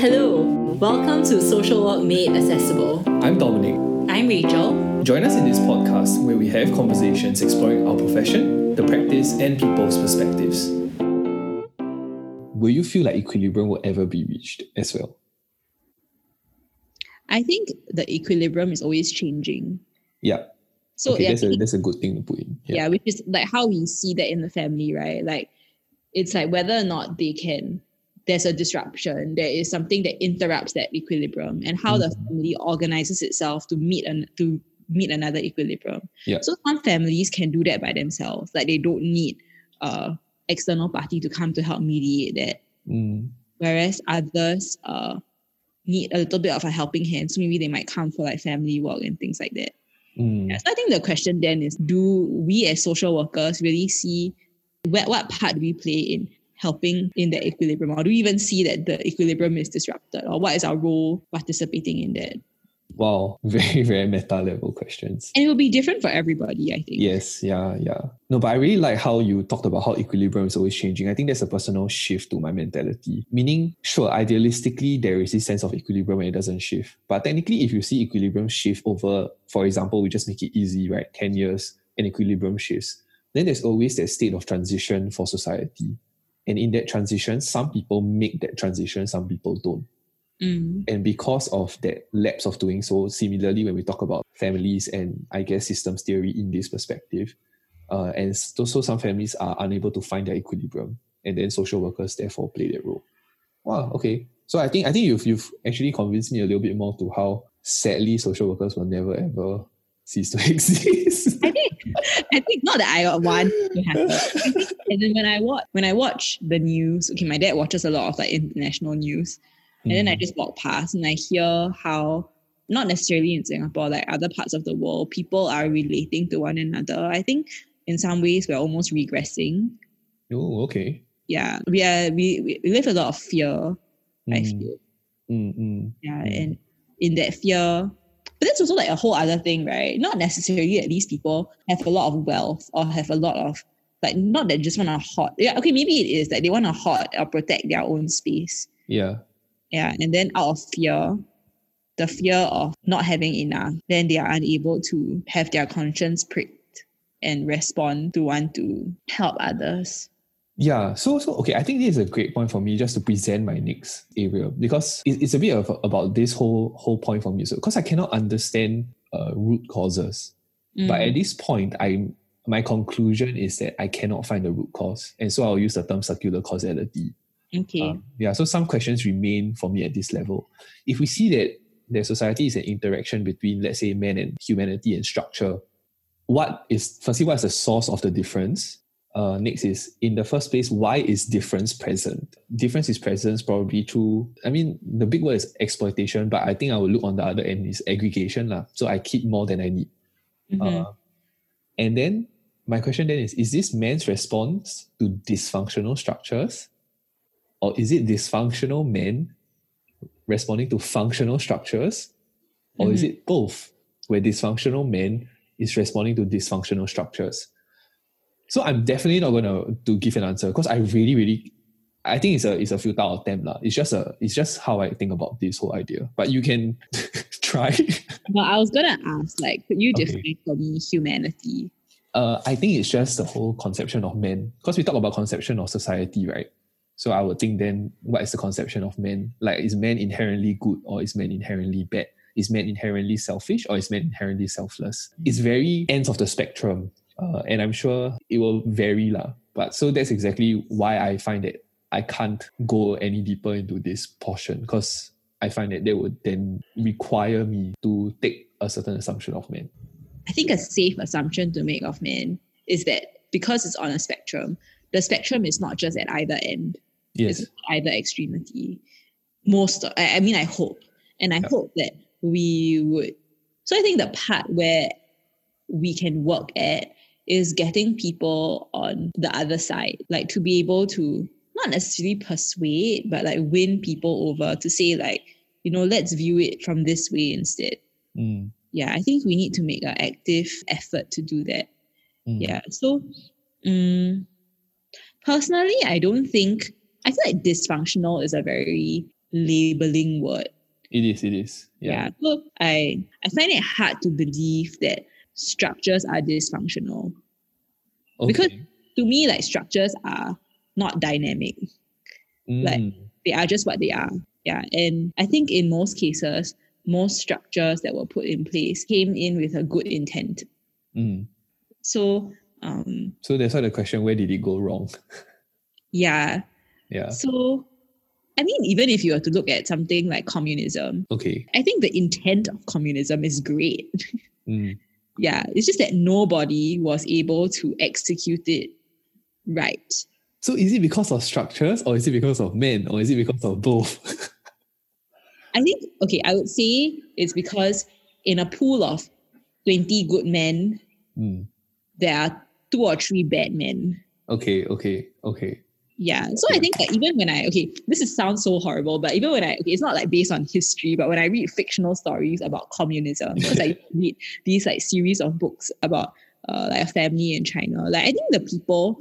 Hello, welcome to Social Work Made Accessible. I'm Dominic. I'm Rachel. Join us in this podcast where we have conversations exploring our profession, the practice, and people's perspectives. Will you feel like equilibrium will ever be reached as well? I think the equilibrium is always changing. Yeah. So okay, yeah, that's, a, that's a good thing to put in. yeah, which is like how we see that in the family, right? Like it's like whether or not they can there's a disruption, there is something that interrupts that equilibrium, and how the Mhm. family organizes itself to meet an to meet another equilibrium. Yeah. So some families can do that by themselves, like they don't need uh external party to come to help mediate that. Mm, Whereas others uh need a little bit of a helping hand. So maybe they might come for like family work and things like that. mm, Yeah, so I think the question then is do we as social workers really see what, what part do we play in helping in the equilibrium? Or do we even see that the equilibrium is disrupted? Or what is our role participating in that? Wow, very, very meta level questions. And it will be different for everybody, I think. Yes, yeah, yeah. No, but I really like how you talked about how equilibrium is always changing. I think there's a personal shift to my mentality. Meaning, sure, idealistically, there is this sense of equilibrium and it doesn't shift. But technically, if you see equilibrium shift over, for example, we just make it easy, right? 10 years and equilibrium shifts, then there's always that state of transition for society. And in that transition, some people make that transition, some people don't. Mm. And because of that lapse of doing so, similarly, when we talk about families and I guess systems theory in this perspective, uh, and so, so some families are unable to find their equilibrium, and then social workers therefore play that role. Wow. Okay. So I think I think you've you've actually convinced me a little bit more to how sadly social workers will never ever cease to exist. I think I think not that I want to happen. I and then when I watch when I watch the news, okay, my dad watches a lot of like international news. And then I Mm. just walk past and I hear how, not necessarily in Singapore, like other parts of the world, people are relating to one another. I think in some ways we're almost regressing. Oh, okay. Yeah, we are. We, we live a lot of fear. I Mm, feel. mm, mm, Yeah, Mm. and in that fear, but that's also like a whole other thing, right? Not necessarily that these people have a lot of wealth or have a lot of like not that just want to hoard. Yeah, okay, maybe it is that they want to hoard or protect their own space. Yeah. Yeah, and then out of fear, the fear of not having enough, then they are unable to have their conscience pricked and respond to want to help others. Yeah, so so okay, I think this is a great point for me just to present my next area because it, it's a bit of about this whole whole point for me. So because I cannot understand uh, root causes, but Mm. at this point, I my conclusion is that I cannot find the root cause, and so I'll use the term circular causality. okay. Um, yeah, so some questions remain for me at this level. If we see that the society is an interaction between, let's say, man and humanity and structure, what is firstly what is the source of the difference? Uh, next is in the first place, why is difference present? Difference is present probably through. I mean, the big word is exploitation, but I think I will look on the other end is aggregation lah. So I keep more than I need. Mhm. Uh, and then my question then is: Is this man's response to dysfunctional structures, or is it dysfunctional men responding to functional structures, or is Mhm. it both, where dysfunctional men is responding to dysfunctional structures? So I'm definitely not gonna to give an answer because I really, really, I think it's a it's a futile attempt lah. It's just a it's just how I think about this whole idea. But you can try. But I was gonna ask, like, could you Okay. define for me humanity? Uh, I think it's just the whole conception of men. Because we talk about conception of society, right? So I would think then, what is the conception of men? Like, is man inherently good or is man inherently bad? Is man inherently selfish or is man inherently selfless? It's very ends of the spectrum. Uh, and I'm sure it will vary. lah. But so that's exactly why I find that I can't go any deeper into this portion because I find that they would then require me to take a certain assumption of man. I think a safe assumption to make of men is that because it's on a spectrum, the spectrum is not just at either end. Yes. It's either extremity. Most, I, I mean, I hope, and I Yeah. hope that we would. So I think the part where we can work at is getting people on the other side, like to be able to not necessarily persuade, but like win people over to say like, you know, let's view it from this way instead. Mm, Yeah, I think we need to make an active effort to do that. mm. Yeah. So, um, personally, I don't think I feel like dysfunctional is a very labeling word. It is, it is. Yeah. Yeah. So I I find it hard to believe that structures are dysfunctional. Okay. Because- To me, like structures are not dynamic. like- Mm, They are just what they are. Yeah. And I think in most cases, most structures that were put in place came in with a good intent. mm. So um So that's why the question, where did it go wrong? yeah. Yeah. So I mean, even if you were to look at something like communism, Okay. I think the intent of communism is great. Mm. Yeah. It's just that nobody was able to execute it right. So is it because of structures or is it because of men or is it because of both? I think, okay, I would say it's because in a pool of 20 good men, Mm. there are two or three bad men. Okay, okay, okay. Yeah. So I think that even when I, okay, this is sounds so horrible, but even when I, okay, it's not like based on history, but when I read fictional stories about communism, because I read these like series of books about uh, like a family in China, like I think the people,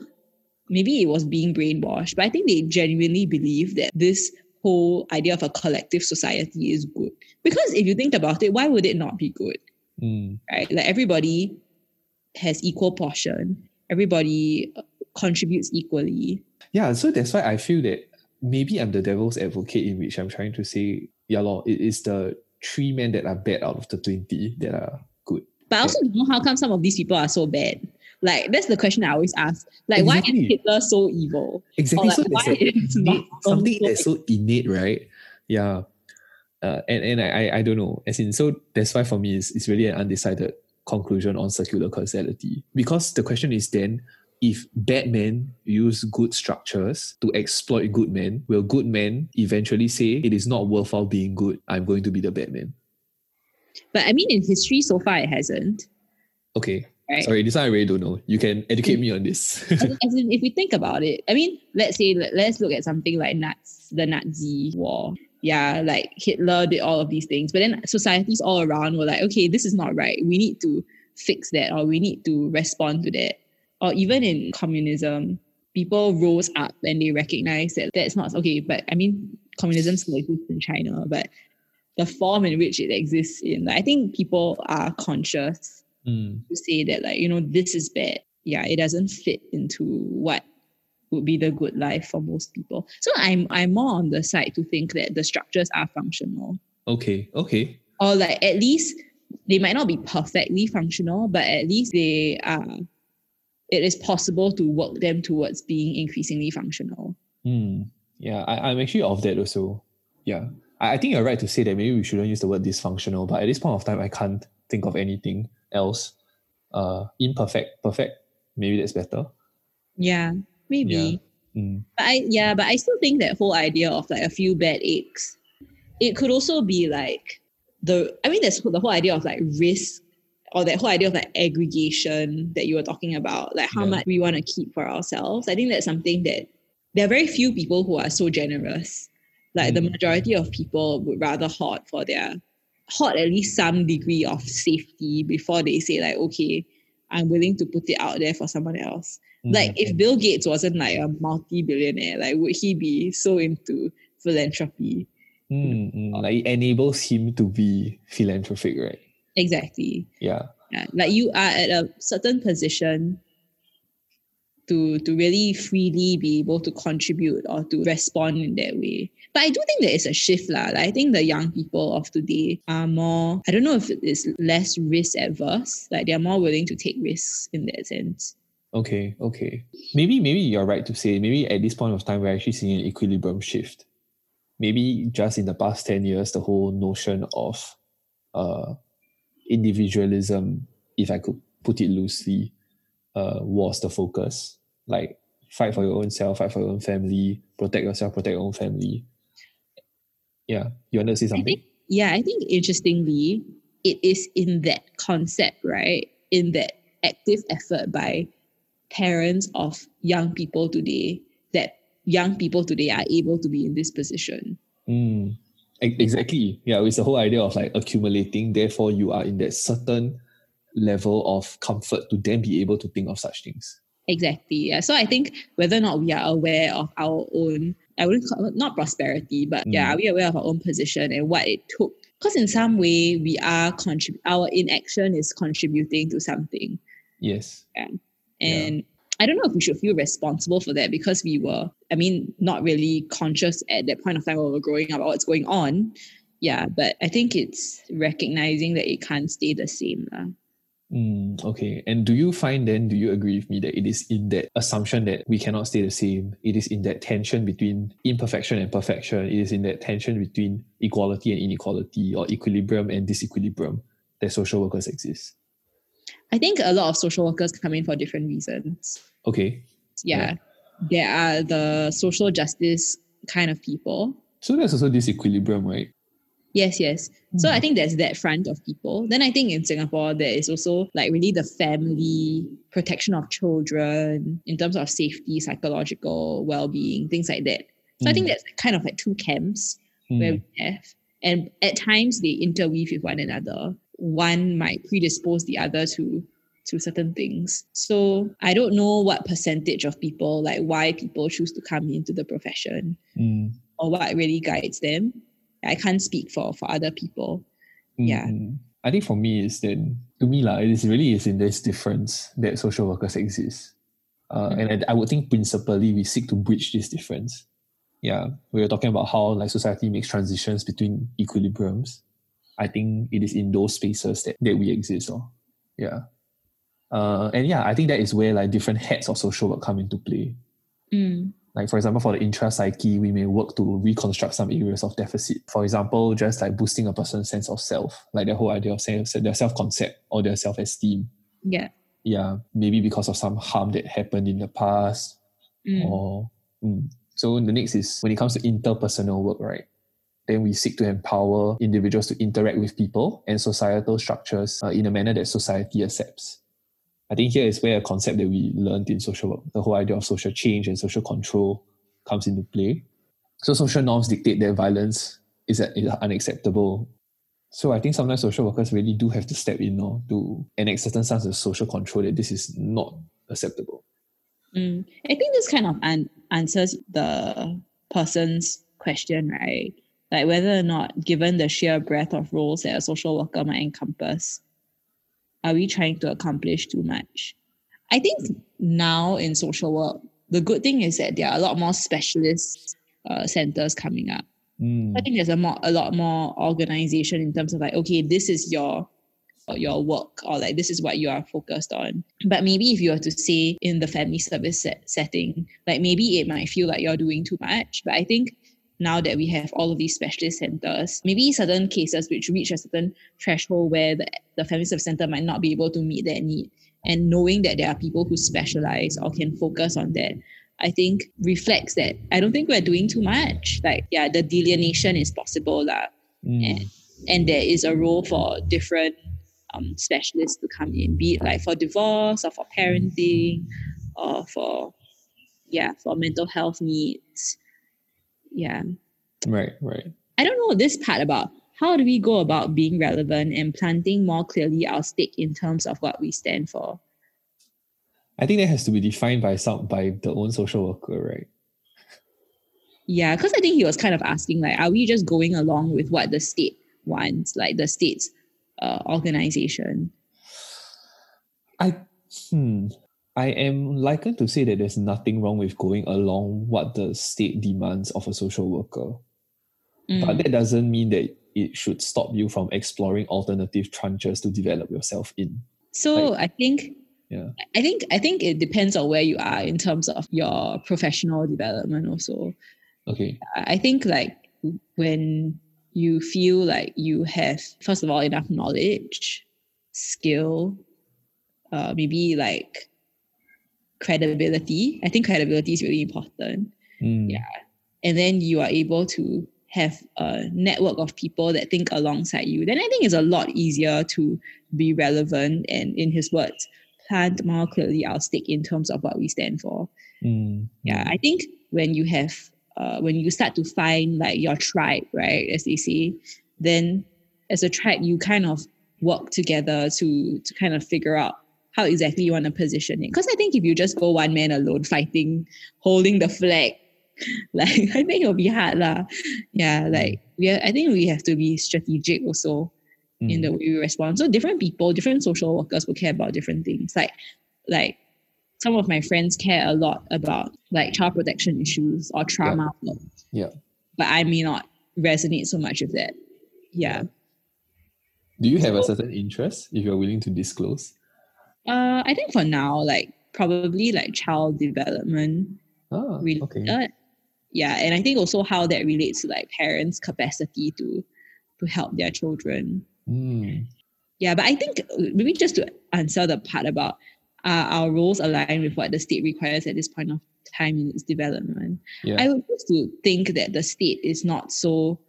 maybe it was being brainwashed, but I think they genuinely believe that this whole idea of a collective society is good. Because if you think about it, why would it not be good? Mm. right? Like everybody has equal portion. Everybody uh, contributes equally. Yeah, so that's why I feel that maybe I'm the devil's advocate in which I'm trying to say, yeah, lor, it is the three men that are bad out of the 20 that are good. But I also don't know how come some of these people are so bad. Like that's the question I always ask. Like why is Hitler so evil? Exactly. Like, so why a is innate, something so that's so innate, right? Yeah. Uh, and and I, I I don't know. As in, so that's why for me it's, it's really an undecided conclusion on circular causality. Because the question is then if bad men use good structures to exploit good men, will good men eventually say it is not worthwhile being good? I'm going to be the bad man. But I mean, in history, so far it hasn't. Okay. Right. Sorry, this one I really don't know. You can educate me on this. As in, if we think about it, I mean, let's say let, let's look at something like Nats, the Nazi war. Yeah, like Hitler did all of these things, but then societies all around were like, okay, this is not right. We need to fix that, or we need to respond to that. Or even in communism, people rose up and they recognized that that's not okay. But I mean, communism still exists in China, but the form in which it exists in, I think people are conscious Mm, to say that like you know this is bad yeah it doesn't fit into what would be the good life for most people so i'm i'm more on the side to think that the structures are functional Okay, okay. or like at least they might not be perfectly functional but at least they are it is possible to work them towards being increasingly functional Hmm. Yeah, I, I'm actually of that also. Yeah. I, I think you're right to say that maybe we shouldn't use the word dysfunctional, but at this point of time, I can't think of anything else. Uh, imperfect, perfect. Maybe that's better. yeah maybe Mm. But I yeah, but I still think that whole idea of like a few bad eggs, it could also be like the I mean there's the whole idea of like risk or that whole idea of like aggregation that you were talking about, like how Yeah. much we want to keep for ourselves. I think that's something that there are very few people who are so generous. Like the Mm. majority of people would rather hoard for their hoard at least some degree of safety before they say like, okay, I'm willing to put it out there for someone else. Like Mm. if Bill Gates wasn't like a multi-billionaire, like would he be so into philanthropy? Mm, mm. Like it enables him to be philanthropic, right? Exactly. Yeah. Yeah. Like you are at a certain position to to really freely be able to contribute or to respond in that way. But I do think there is a shift lah. Like I think the young people of today are more I don't know if it's less risk adverse. Like they're more willing to take risks in that sense. Okay, okay. Maybe maybe you're right to say maybe at this point of time we're actually seeing an equilibrium shift. Maybe just in the past 10 years, the whole notion of uh individualism, if I could put it loosely, uh, was the focus. Like fight for your own self, fight for your own family, protect yourself, protect your own family. Yeah. You want to say something? think- Yeah, I think interestingly, it is in that concept, right? In that active effort by parents of young people today that young people today are able to be in this position. Mm, exactly. Yeah, it's the whole idea of like accumulating. Therefore, you are in that certain level of comfort to then be able to think of such things. Exactly. Yeah. So I think whether or not we are aware of our own I wouldn't call it not prosperity, but yeah, Mm. are we aware of our own position and what it took? Because in some way we are contrib- our inaction is contributing to something. Yes. And I don't know if we should feel responsible for that because we were, I mean, not really conscious at that point of time when we were growing up about what's going on. Yeah, but I think it's recognizing that it can't stay the same. lah. Mm, okay. And do you find then, do you agree with me that it is in that assumption that we cannot stay the same? It is in that tension between imperfection and perfection. It is in that tension between equality and inequality or equilibrium and disequilibrium that social workers exist. I think a lot of social workers come in for different reasons. Okay. Yeah. There are the social justice kind of people. So there's also this equilibrium, right? Yes, yes. So Mm. I think there's that front of people. Then I think in Singapore there is also like really the family protection of children in terms of safety, psychological well-being, things like that. So I think Mm. that's kind of like two camps where Mm. we have, and at times they interweave with one another. One might predispose the other to to certain things. So I don't know what percentage of people, like why people choose to come into the profession Mm. or what really guides them. I can't speak for for other people. Yeah. Mm. I think for me is then to me lah, it is really is in this difference that social workers exist. Uh, Mm. and I, I would think principally we seek to bridge this difference. Yeah, we were talking about how like society makes transitions between equilibriums. I think it is in those spaces that, that we exist. Or yeah, uh, and yeah, I think that is where like different heads of social work come into play. Mm. Like for example, for the intra-psyche, we may work to reconstruct some areas of deficit. For example, just like boosting a person's sense of self, like the whole idea of self, their self-concept or their self-esteem. Yeah. Yeah, maybe because of some harm that happened in the past. Mm. Or mm. so the next is when it comes to interpersonal work, right? Then we seek to empower individuals to interact with people and societal structures uh, in a manner that society accepts. I think here is where a concept that we learned in social work, the whole idea of social change and social control comes into play. So social norms dictate that violence is, is unacceptable. So I think sometimes social workers really do have to step in no, to enact certain sense of social control that this is not acceptable. Mm. I think this kind of an- answers the person's question, right? Like whether or not, given the sheer breadth of roles that a social worker might encompass, are we trying to accomplish too much? I think now in social work, the good thing is that there are a lot more specialist uh, centers coming up. Mm. I think there's a more a lot more organization in terms of like, okay, this is your your work or like this is what you are focused on. But maybe if you were to say in the family service set, setting, like maybe it might feel like you're doing too much. But I think now that we have all of these specialist centers, maybe certain cases which reach a certain threshold where the, the family service center might not be able to meet that need. And knowing that there are people who specialize or can focus on that, I think reflects that I don't think we're doing too much. Like, yeah, the delineation is possible, lah, Mm. and there is a role for different um, specialists to come in, be it like for divorce or for parenting or for, yeah, for mental health needs. Yeah. Right, right. I don't know this part about how do we go about being relevant and planting more clearly our stake in terms of what we stand for. I think that has to be defined by some by the own social worker, right? Yeah, because I think he was kind of asking, like, are we just going along with what the state wants, like the state's uh, organization? I hmm. I am likened to say that there's nothing wrong with going along what the state demands of a social worker. Mm. But that doesn't mean that it should stop you from exploring alternative tranches to develop yourself in. So I think Yeah. I think I think it depends on where you are in terms of your professional development also. Okay. I think like when you feel like you have first of all enough knowledge, skill, uh, maybe like credibility. I think credibility is really important. Mm. Yeah. And then you are able to have a network of people that think alongside you, then I think it's a lot easier to be relevant and, in his words, plant more clearly our stake in terms of what we stand for. Mm. Yeah, I think when you have, uh, when you start to find like your tribe, right, as they say, then as a tribe, you kind of work together to to kind of figure out how exactly you want to position it. Because I think if you just go one man alone fighting, holding the flag, like I think it'll be hard lah. Yeah, like we I think we have to be strategic also in Mm. the way we respond. So different people, different social workers will care about different things. Like like some of my friends care a lot about like child protection issues or trauma. Yeah. But I may not resonate so much with that. Yeah. Do you have a certain interest if you're willing to disclose? Uh I think for now, like probably like child development Ah, related. okay. Yeah. And I think also how that relates to like parents' capacity to to help their children. Mm. Yeah, but I think uh, maybe just to answer the part about uh, our roles align with what the state requires at this point of time in its development. Yeah. I would used to think that the state is not so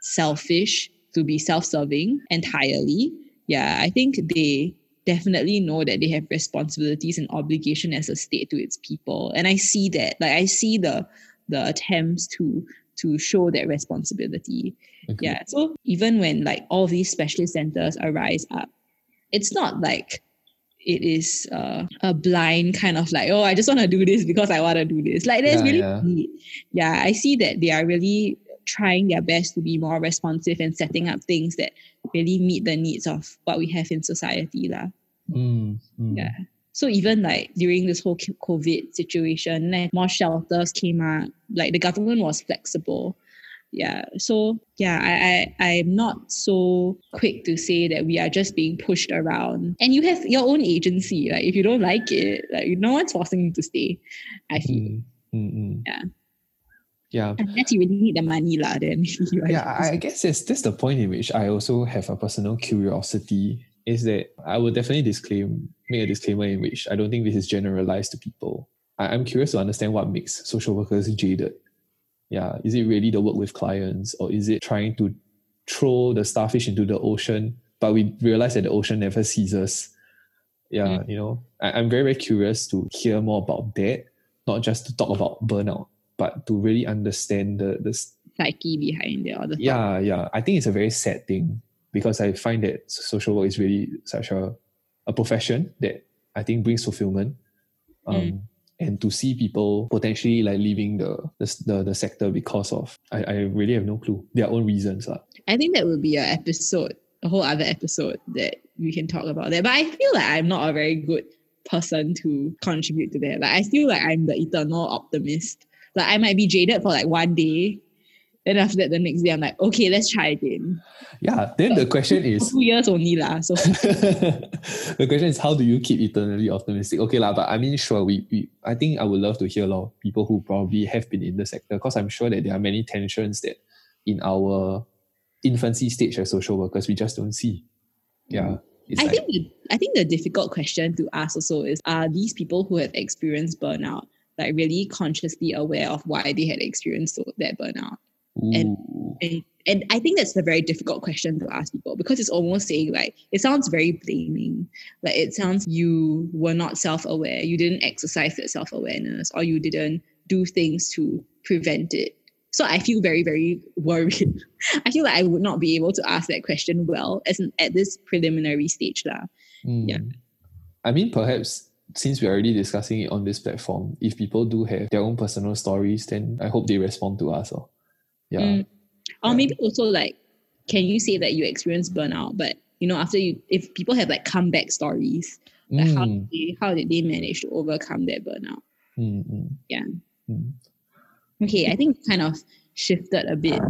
selfish to be self-serving entirely. Yeah, I think they definitely know that they have responsibilities and obligation as a state to its people. And I see that. Like I see the the attempts to to show that responsibility. Agreed. Yeah. So even when like all these specialist centers arise up, it's not like it is uh, a blind kind of like, oh, I just want to do this because I want to do this. Like there's Yeah, really yeah. Yeah, I see that they are really trying their best to be more responsive and setting up things that really meet the needs of what we have in society. lah. Mm, mm. Yeah. So even like during this whole COVID situation, like more shelters came out. Like the government was flexible. Yeah. So yeah, I, I I'm not so quick to say that we are just being pushed around. And you have your own agency. Like if you don't like it, like no one's forcing you to stay. I feel. Mm. Yeah. Yeah. Unless you really need the money, lah, then yeah, I I guess that's, that's the point in which I also have a personal curiosity is that I will definitely disclaim, make a disclaimer in which I don't think this is generalized to people. I, I'm curious to understand what makes social workers jaded. Yeah, is it really the work with clients or is it trying to throw the starfish into the ocean, but we realize that the ocean never ceases? Yeah, mm. you know, I, I'm very, very curious to hear more about that, not just to talk about burnout, but to really understand the, the psyche behind it or the thought. yeah, yeah. I think it's a very sad thing because I find that social work is really such a, a profession that I think brings fulfillment. Um, Mm. And to see people potentially like leaving the the, the, the sector because of, I, I really have no clue, their own reasons. lah. I think that would be an episode, a whole other episode that we can talk about that. But I feel like I'm not a very good person to contribute to that. Like I feel like I'm the eternal optimist. Like I might be jaded for like one day. Then after that, the next day I'm like, okay, let's try again. Yeah, then the question is Two years only lah. So the question is how do you keep eternally optimistic? Okay, lah, but I mean, sure, we, we I think I would love to hear a lot of people who probably have been in the sector because I'm sure that there are many tensions that in our infancy stage as social workers we just don't see. Yeah. Mm. It's I like, think the, I think the difficult question to ask also is are these people who have experienced burnout like really consciously aware of why they had experienced that burnout? and- And, and I think that's a very difficult question to ask people because it's almost saying like it sounds very blaming. Like it sounds you were not self-aware, you didn't exercise that self-awareness, or you didn't do things to prevent it. So I feel very, very worried. I feel like I would not be able to ask that question well as an, at this preliminary stage. yeah. mm. I mean, perhaps since we're already discussing it on this platform, if people do have their own personal stories, then I hope they respond to us. Or, yeah. Mm. Or Yeah. maybe also like, can you say that you experienced burnout, but you know, after you, if people have like comeback stories, like how Mm, did they, how did they manage to overcome that burnout? mm, mm, Yeah. mm. Okay, I think kind of shifted a bit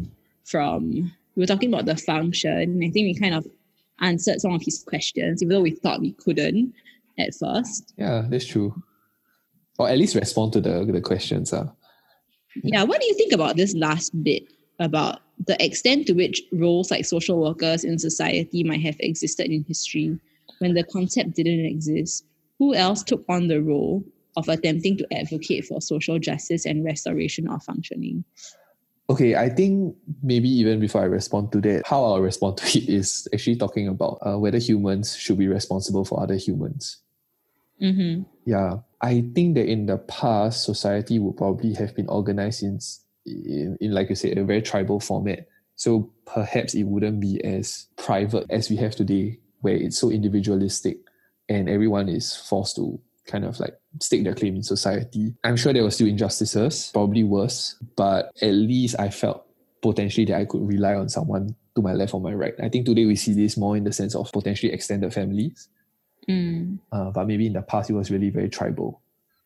from we were talking about the function. I think we kind of answered some of his questions, even though we thought we couldn't at first. Yeah, that's true. Or at least respond to the, the questions. Uh. Yeah, what do you think about this last bit about the extent to which roles like social workers in society might have existed in history when the concept didn't exist? Who else took on the role of attempting to advocate for social justice and restoration of functioning? Okay, I think maybe even before I respond to that, how I'll respond to it is actually talking about uh, whether humans should be responsible for other humans. Mm-hmm. Yeah, I think that in the past, society would probably have been organized in, in, in like you said, a very tribal format. So perhaps it wouldn't be as private as we have today, where it's so individualistic and everyone is forced to kind of like stake their claim in society. I'm sure there were still injustices, probably worse, but at least I felt potentially that I could rely on someone to my left or my right. I think today we see this more in the sense of potentially extended families. Mm. Uh, but maybe in the past it was really very tribal.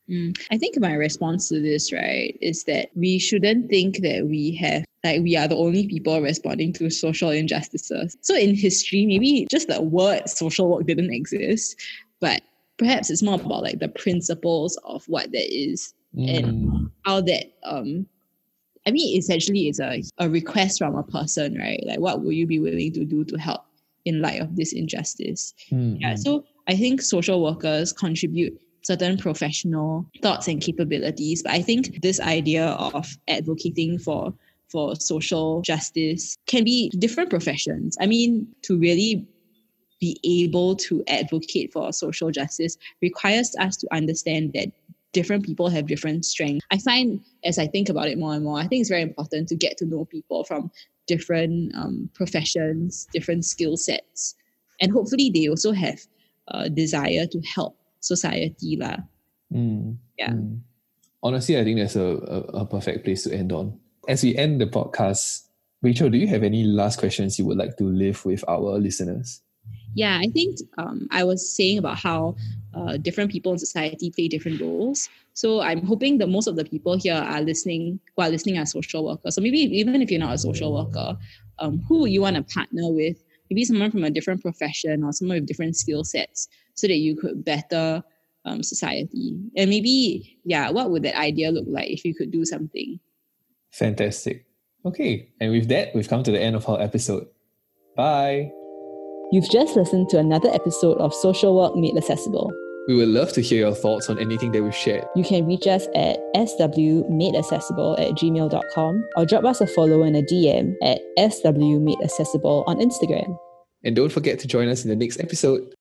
Mm. I think my response to this, right, is that we shouldn't think that we have like we are the only people responding to social injustices. So in history, maybe just the word social work didn't exist, but perhaps it's more about like the principles of what that is Mm. and how that um I mean essentially it's a, a request from a person, right? Like what will you be willing to do to help in light of this injustice? Mm, Yeah. mm. So I think social workers contribute certain professional thoughts and capabilities. But I think this idea of advocating for for social justice can be different professions. I mean, to really be able to advocate for social justice requires us to understand that different people have different strengths. I find as I think about it more and more, I think it's very important to get to know people from different um, professions, different skill sets, and hopefully they also have a desire to help society lah. Mm, Yeah. mm. Honestly, I think that's a, a, a perfect place to end on. As we end the podcast, Rachel, do you have any last questions you would like to leave with our listeners? Yeah, I think um, I was saying about how uh, different people in society play different roles. So I'm hoping that most of the people here are listening, who are listening are social workers. So maybe even if you're not a social worker, um, who you want to partner with, maybe someone from a different profession or someone with different skill sets, so that you could better um, society. And maybe, yeah, what would that idea look like if you could do something? Fantastic. Okay, and with that, we've come to the end of our episode. Bye. You've just listened to another episode of Social Work Made Accessible. We would love to hear your thoughts on anything that we've shared. You can reach us at swmadeaccessible at gmail.com or drop us a follow and a DM at swmadeaccessible on Instagram. And don't forget to join us in the next episode.